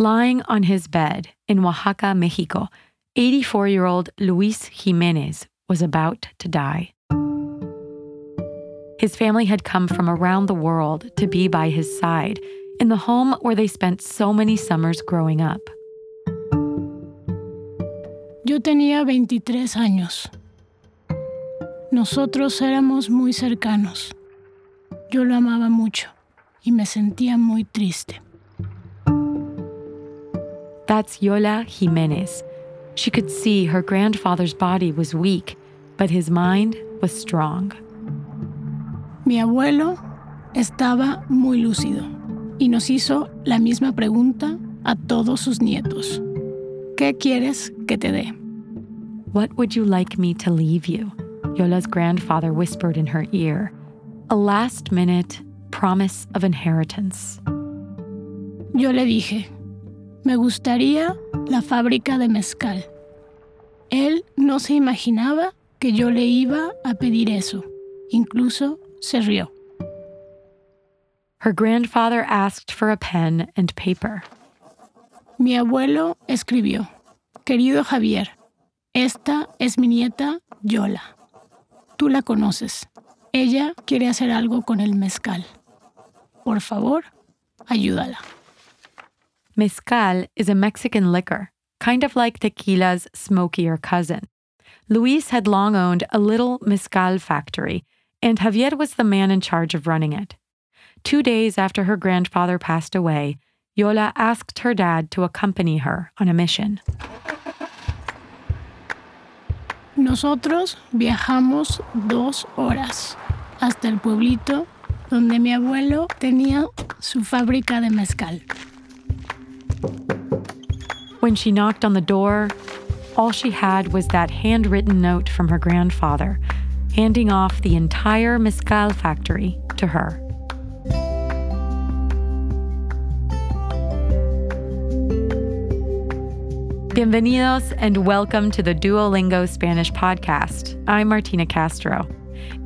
Lying on his bed in Oaxaca, Mexico, 84 year old Luis Jimenez was about to die. His family had come from around the world to be by his side in the home where they spent so many summers growing up. Yo tenía 23 años. Nosotros éramos muy cercanos. Yo lo amaba mucho y me sentía muy triste. That's Yola Jimenez. She could see her grandfather's body was weak, but his mind was strong. Mi abuelo estaba muy lúcido y nos hizo la misma pregunta a todos sus nietos. ¿Qué quieres que te dé? What would you like me to leave you? Yola's grandfather whispered in her ear. A last minute promise of inheritance. Yo le dije, me gustaría la fábrica de mezcal. Él no se imaginaba que yo le iba a pedir eso. Incluso se rió. Her grandfather asked for a pen and paper. Mi abuelo escribió, Querido Javier, esta es mi nieta Yola. Tú la conoces. Ella quiere hacer algo con el mezcal. Por favor, ayúdala. Mezcal is a Mexican liquor, kind of like tequila's smokier cousin. Luis had long owned a little mezcal factory, and Javier was the man in charge of running it. Two days after her grandfather passed away, Yola asked her dad to accompany her on a mission. Nosotros viajamos dos horas hasta el pueblito donde mi abuelo tenía su fábrica de mezcal. When she knocked on the door, all she had was that handwritten note from her grandfather, handing off the entire mezcal factory to her. Bienvenidos and welcome to the Duolingo Spanish podcast. I'm Martina Castro.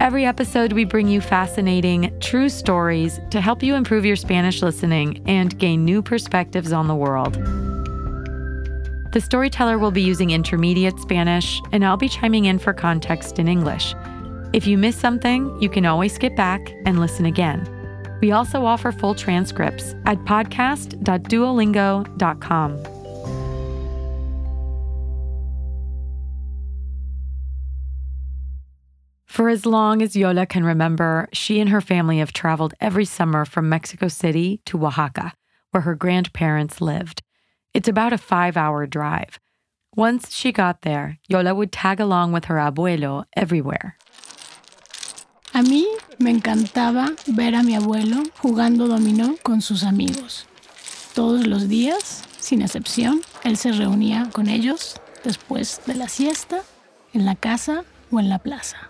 Every episode, we bring you fascinating, true stories to help you improve your Spanish listening and gain new perspectives on the world. The storyteller will be using intermediate Spanish, and I'll be chiming in for context in English. If you miss something, you can always skip back and listen again. We also offer full transcripts at podcast.duolingo.com. For as long as Yola can remember, she and her family have traveled every summer from Mexico City to Oaxaca, where her grandparents lived. It's about a five hour drive. Once she got there, Yola would tag along with her abuelo everywhere. A mí me encantaba ver a mi abuelo jugando dominó con sus amigos. Todos los días, sin excepción, él se reunía con ellos después de la siesta, en la casa o en la plaza.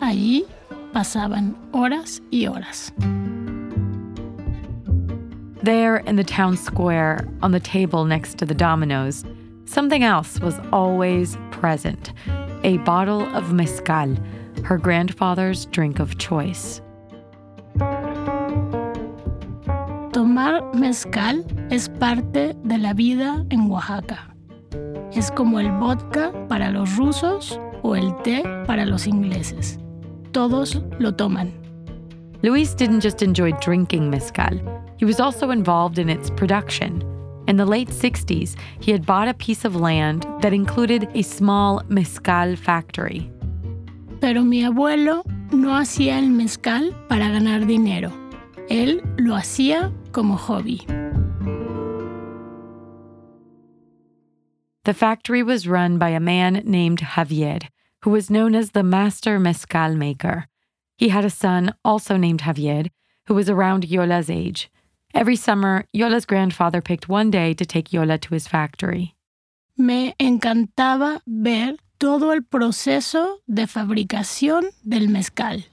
Allí pasaban horas y horas. There in the town square, on the table next to the dominoes, something else was always present a bottle of mezcal, her grandfather's drink of choice. Tomar mezcal es parte de la vida en Oaxaca. Es como el vodka para los rusos o el té para los ingleses. Todos lo toman. Luis didn't just enjoy drinking mezcal, he was also involved in its production. In the late 60s, he had bought a piece of land that included a small mezcal factory. Pero mi abuelo no hacía el mezcal para ganar dinero. Él lo hacía como hobby. The factory was run by a man named Javier, who was known as the master mezcal maker. He had a son, also named Javier, who was around Yola's age. Every summer, Yola's grandfather picked one day to take Yola to his factory. Me encantaba ver todo el proceso de fabricación del mezcal.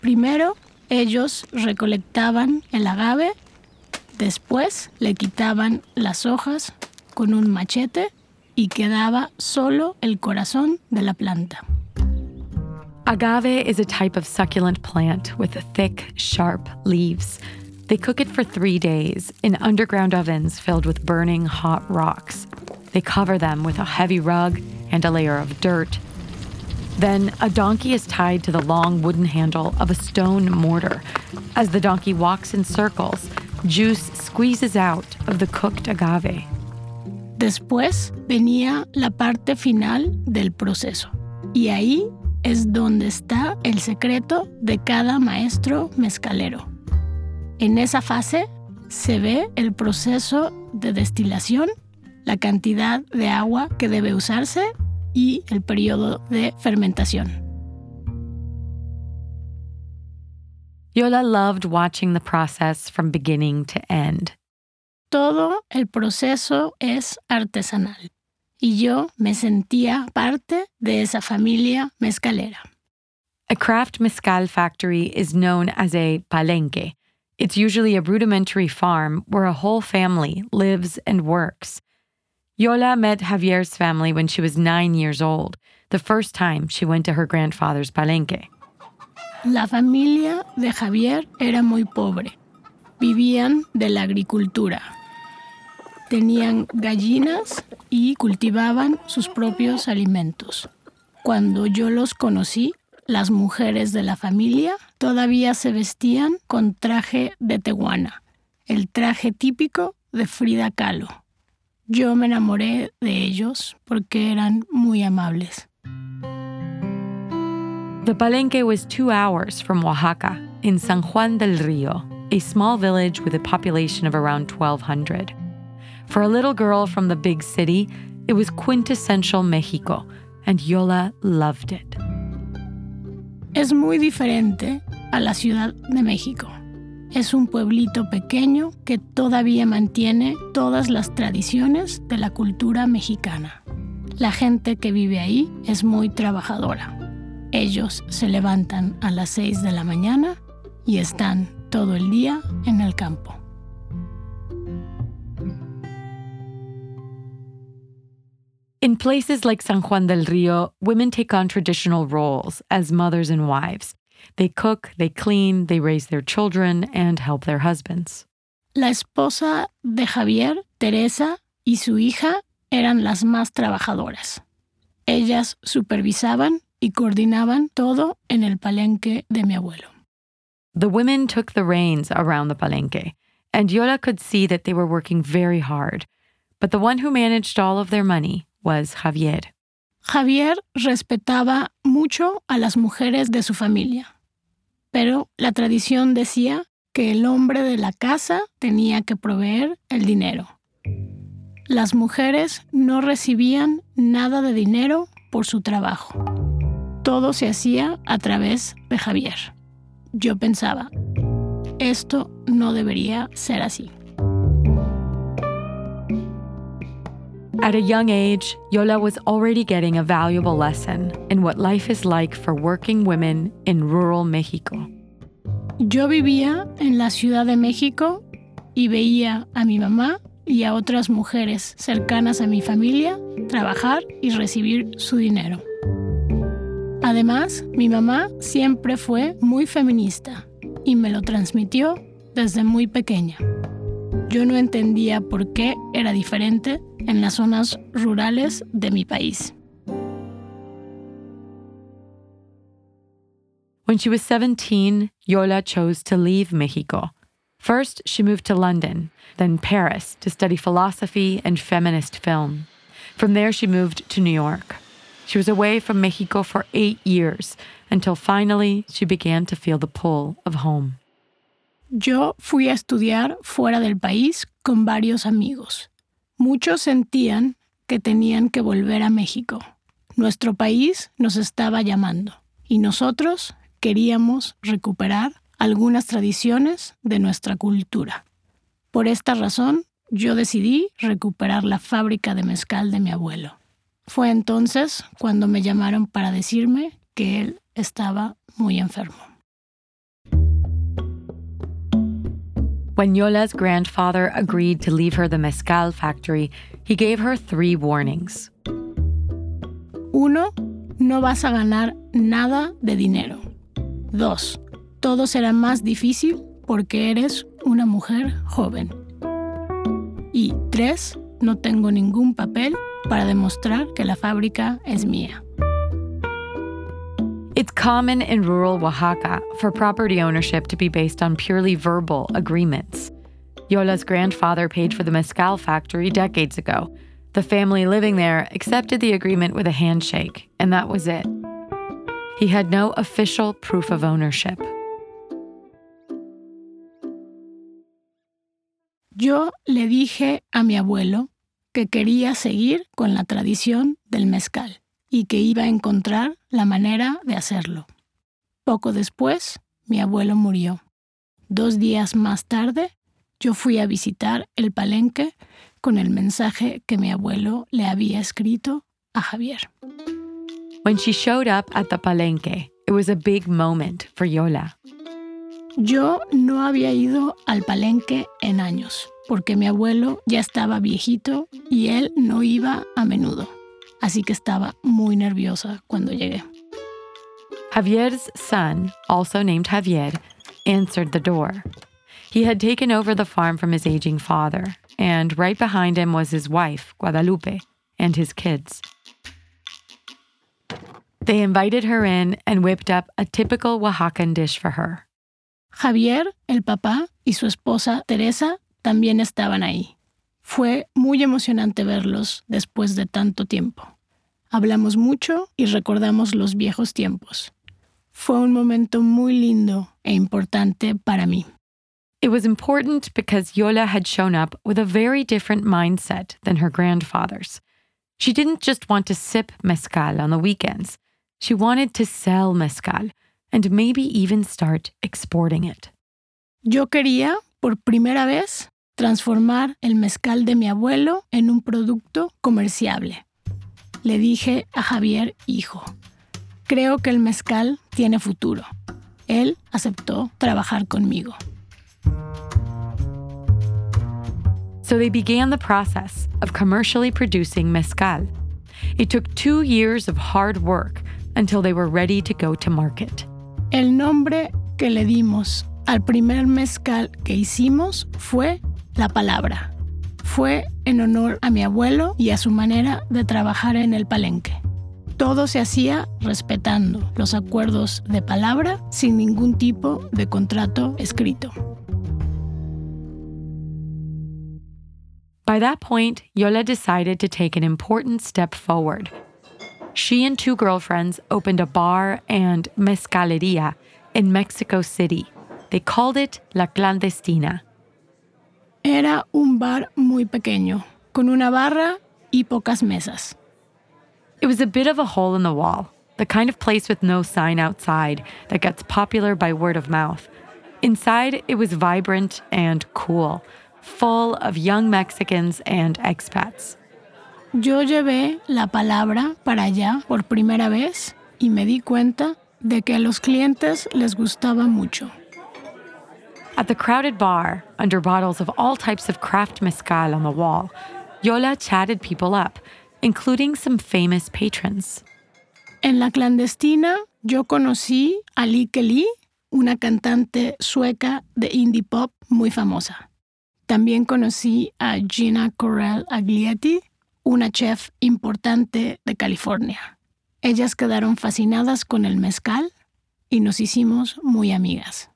Primero, ellos recolectaban el agave, después le quitaban las hojas con un machete y quedaba solo el corazón de la planta. Agave is a type of succulent plant with thick, sharp leaves. They cook it for three days in underground ovens filled with burning hot rocks. They cover them with a heavy rug and a layer of dirt. Then a donkey is tied to the long wooden handle of a stone mortar. As the donkey walks in circles, juice squeezes out of the cooked agave. Después venía la parte final del proceso. Y ahí es donde está el secreto de cada maestro mezcalero. En esa fase se ve el proceso de destilación, la cantidad de agua que debe usarse y el periodo de fermentación. Yola loved watching the process from beginning to end. Todo el proceso es artesanal y yo me sentía parte de esa familia mezcalera. A craft mezcal factory is known as a palenque, it's usually a rudimentary farm where a whole family lives and works. Yola met Javier's family when she was nine years old, the first time she went to her grandfather's palenque. La familia de Javier era muy pobre. Vivían de la agricultura. Tenían gallinas y cultivaban sus propios alimentos. Cuando yo los conocí, las mujeres de la familia todavía se vestían con traje de tehuana, el traje típico de Frida Kahlo. Yo me enamoré de ellos porque eran muy amables. The Palenque was two hours from Oaxaca, in San Juan del Rio, a small village with a population of around 1,200. For a little girl from the big city, it was quintessential Mexico, and Yola loved it. Es muy diferente a la Ciudad de México. Es un pueblito pequeño que todavía mantiene todas las tradiciones de la cultura mexicana. La gente que vive ahí es muy trabajadora. Ellos se levantan a las 6 de la mañana y están todo el día en el campo. In places like San Juan del Rio, women take on traditional roles as mothers and wives. They cook, they clean, they raise their children, and help their husbands. La esposa de Javier, Teresa, y su hija eran las más trabajadoras. Ellas supervisaban y coordinaban todo en el palenque de mi abuelo. The women took the reins around the palenque, and Yola could see that they were working very hard. But the one who managed all of their money was Javier. Javier respetaba mucho a las mujeres de su familia, pero la tradición decía que el hombre de la casa tenía que proveer el dinero. Las mujeres no recibían nada de dinero por su trabajo. Todo se hacía a través de Javier. Yo pensaba, esto no debería ser así. At a young age, Yola was already getting a valuable lesson in what life is like for working women in rural Mexico. Yo vivía en la Ciudad de México y veía a mi mamá y a otras mujeres cercanas a mi familia trabajar y recibir su dinero. Además, mi mamá siempre fue muy feminista y me lo transmitió desde muy pequeña. Yo no entendía por qué era diferente en las zonas rurales de mi país. When she was 17, Yola chose to leave Mexico. First, she moved to London, then Paris to study philosophy and feminist film. From there, she moved to New York. She was away from Mexico for eight years until finally she began to feel the pull of home. Yo fui a estudiar fuera del país con varios amigos. Muchos sentían que tenían que volver a México. Nuestro país nos estaba llamando y nosotros queríamos recuperar algunas tradiciones de nuestra cultura. Por esta razón, yo decidí recuperar la fábrica de mezcal de mi abuelo. Fue entonces cuando me llamaron para decirme que él estaba muy enfermo. When Yola's grandfather agreed to leave her the mezcal factory, he gave her three warnings. Uno, no vas a ganar nada de dinero. Dos, todo será más difícil porque eres una mujer joven. Y tres, no tengo ningún papel para demostrar que la fábrica es mía. Common in rural Oaxaca for property ownership to be based on purely verbal agreements. Yola's grandfather paid for the mezcal factory decades ago. The family living there accepted the agreement with a handshake, and that was it. He had no official proof of ownership. Yo le dije a mi abuelo que quería seguir con la tradición del mezcal y que iba a encontrar la manera de hacerlo. Poco después, mi abuelo murió. Dos días más tarde, yo fui a visitar el palenque con el mensaje que mi abuelo le había escrito a Javier. When she showed up at the palenque, it was a big moment for Yola. Yo no había ido al palenque en años, porque mi abuelo ya estaba viejito y él no iba a menudo. Así que estaba muy nerviosa cuando llegué. Javier's son, also named Javier, answered the door. He had taken over the farm from his aging father, and right behind him was his wife, Guadalupe, and his kids. They invited her in and whipped up a typical Oaxacan dish for her. Javier, el papá, y su esposa Teresa también estaban ahí. Fue muy emocionante verlos después de tanto tiempo. Hablamos mucho y recordamos los viejos tiempos. Fue un momento muy lindo e importante para mí. It was important because Yola had shown up with a very different mindset than her grandfathers. She didn't just want to sip mezcal on the weekends. She wanted to sell mezcal and maybe even start exporting it. Yo quería, por primera vez, transformar el mezcal de mi abuelo en un producto comerciable. Le dije a Javier, hijo, creo que el mezcal tiene futuro. Él aceptó trabajar conmigo. So they began the process of commercially producing mezcal. It took two years of hard work until they were ready to go to market. El nombre que le dimos al primer mezcal que hicimos fue La Palabra. Fue en honor a mi abuelo y a su manera de trabajar en el palenque. Todo se hacía respetando los acuerdos de palabra sin ningún tipo de contrato escrito. By that point, Yola decided to take an important step forward. She and two girlfriends opened a bar and mezcaleria in Mexico City. They called it La Clandestina. Era un bar muy pequeño, con una barra y pocas mesas. It was a bit of a hole in the wall, the kind of place with no sign outside that gets popular by word of mouth. Inside, it was vibrant and cool, full of young Mexicans and expats. Yo llevé la palabra para allá por primera vez y me di cuenta de que a los clientes les gustaba mucho. At the crowded bar, under bottles of all types of craft mezcal on the wall, Yola chatted people up, including some famous patrons. En la clandestina yo conocí a Lee Kelly, una cantante sueca de indie pop muy famosa. También conocí a Gina Correll Aglietti, una chef importante de California. Ellas quedaron fascinadas con el mezcal y nos hicimos muy amigas.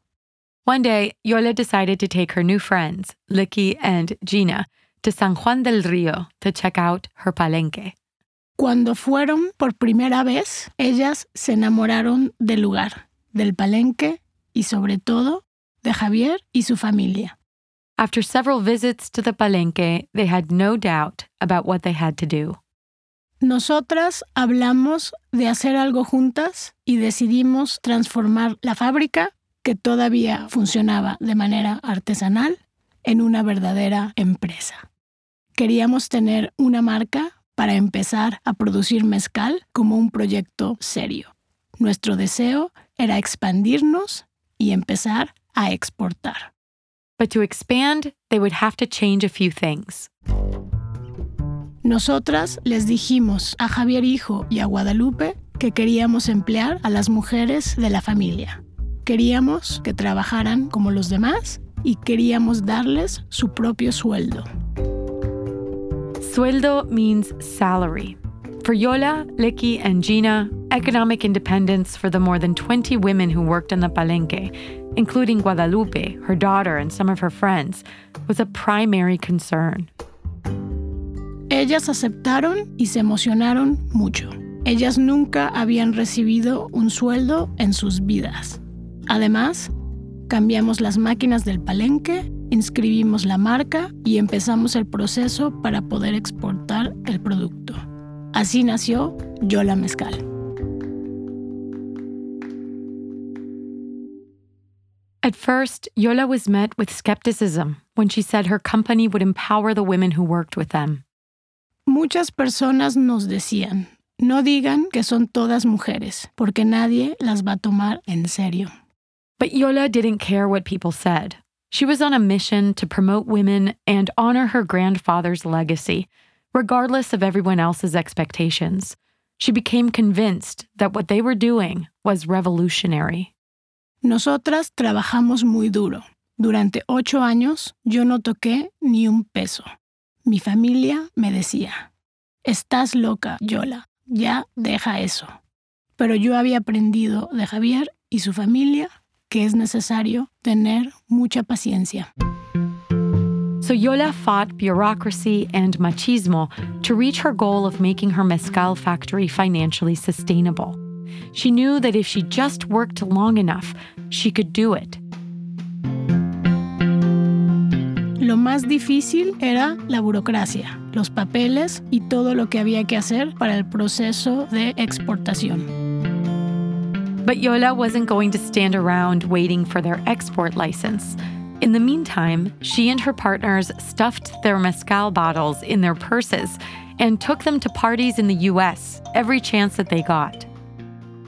One day, Yola decided to take her new friends, Lykke and Gina, to San Juan del Rio to check out her palenque. Cuando fueron por primera vez, ellas se enamoraron del lugar, del palenque y sobre todo de Javier y su familia. After several visits to the palenque, they had no doubt about what they had to do. Nosotras hablamos de hacer algo juntas y decidimos transformar la fábrica, que todavía funcionaba de manera artesanal, en una verdadera empresa. Queríamos tener una marca para empezar a producir mezcal como un proyecto serio. Nuestro deseo era expandirnos y empezar a exportar. But to expand, they would have to change a few things. Nosotras les dijimos a Javier Hijo y a Guadalupe que queríamos emplear a las mujeres de la familia. Queríamos que trabajaran como los demás y queríamos darles su propio sueldo. Sueldo means salary. For Yola, Licky, and Gina, economic independence for the more than 20 women who worked in the palenque, including Guadalupe, her daughter, and some of her friends, was a primary concern. Ellas aceptaron y se emocionaron mucho. Ellas nunca habían recibido un sueldo en sus vidas. Además, cambiamos las máquinas del palenque, inscribimos la marca y empezamos el proceso para poder exportar el producto. Así nació Yola Mezcal. At first, Yola was met with skepticism when she said her company would empower the women who worked with them. Muchas personas nos decían, no digan que son todas mujeres, porque nadie las va a tomar en serio. But Yola didn't care what people said. She was on a mission to promote women and honor her grandfather's legacy, regardless of everyone else's expectations. She became convinced that what they were doing was revolutionary. Nosotras trabajamos muy duro. Durante ocho años yo no toqué ni un peso. Mi familia me decía, estás loca, Yola, ya deja eso. Pero yo había aprendido de Javier y su familia que es necesario tener mucha paciencia. So Yola fought bureaucracy and machismo to reach her goal of making her mezcal factory financially sustainable. She knew that if she just worked long enough, she could do it. Lo más difícil era la burocracia, los papeles y todo lo que había que hacer para el proceso de exportación. But Yola wasn't going to stand around waiting for their export license. In the meantime, she and her partners stuffed their mezcal bottles in their purses and took them to parties in the US every chance that they got.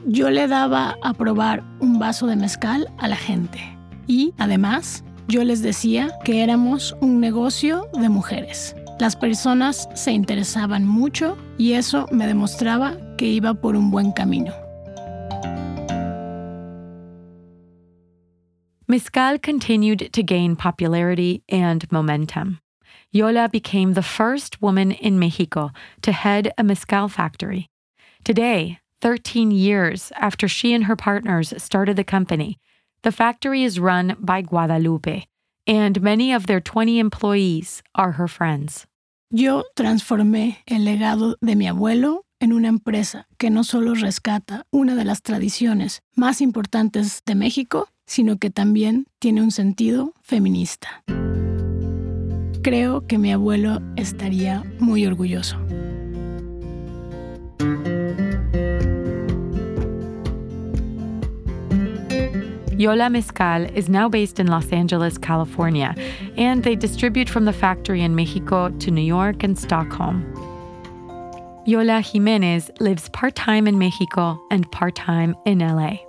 Yo le daba a probar un vaso de mezcal a la gente y, además, yo les decía que éramos un negocio de mujeres. Las personas se interesaban mucho y eso me demostraba que iba por un buen camino. Mezcal continued to gain popularity and momentum. Yola became the first woman in Mexico to head a mezcal factory. Today, 13 years after she and her partners started the company, the factory is run by Guadalupe, and many of their 20 employees are her friends. Yo transformé el legado de mi abuelo en una empresa que no solo rescata una de las tradiciones más importantes de México, sino que también tiene un sentido feminista. Creo que mi abuelo estaría muy orgulloso. Yola Mezcal is now based in Los Angeles, California, and they distribute from the factory in Mexico to New York and Stockholm. Yola Jimenez lives part time in Mexico and part time in LA.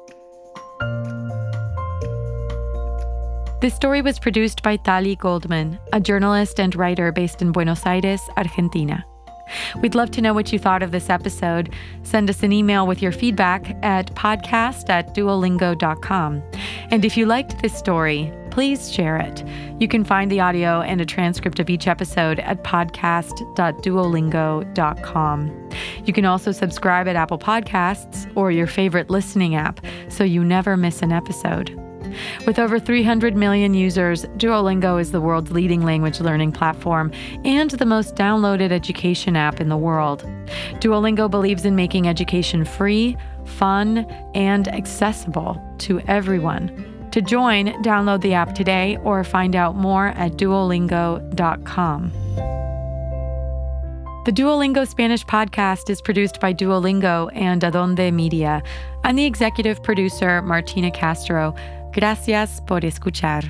This story was produced by Tali Goldman, a journalist and writer based in Buenos Aires, Argentina. We'd love to know what you thought of this episode. Send us an email with your feedback at podcast at duolingo.com. And if you liked this story, please share it. You can find the audio and a transcript of each episode at podcast.duolingo.com. You can also subscribe at Apple Podcasts or your favorite listening app so you never miss an episode. With over 300 million users, Duolingo is the world's leading language learning platform and the most downloaded education app in the world. Duolingo believes in making education free, fun, and accessible to everyone. To join, download the app today or find out more at duolingo.com. The Duolingo Spanish podcast is produced by Duolingo and Adonde Media. I'm the executive producer, Martina Castro. Gracias por escuchar.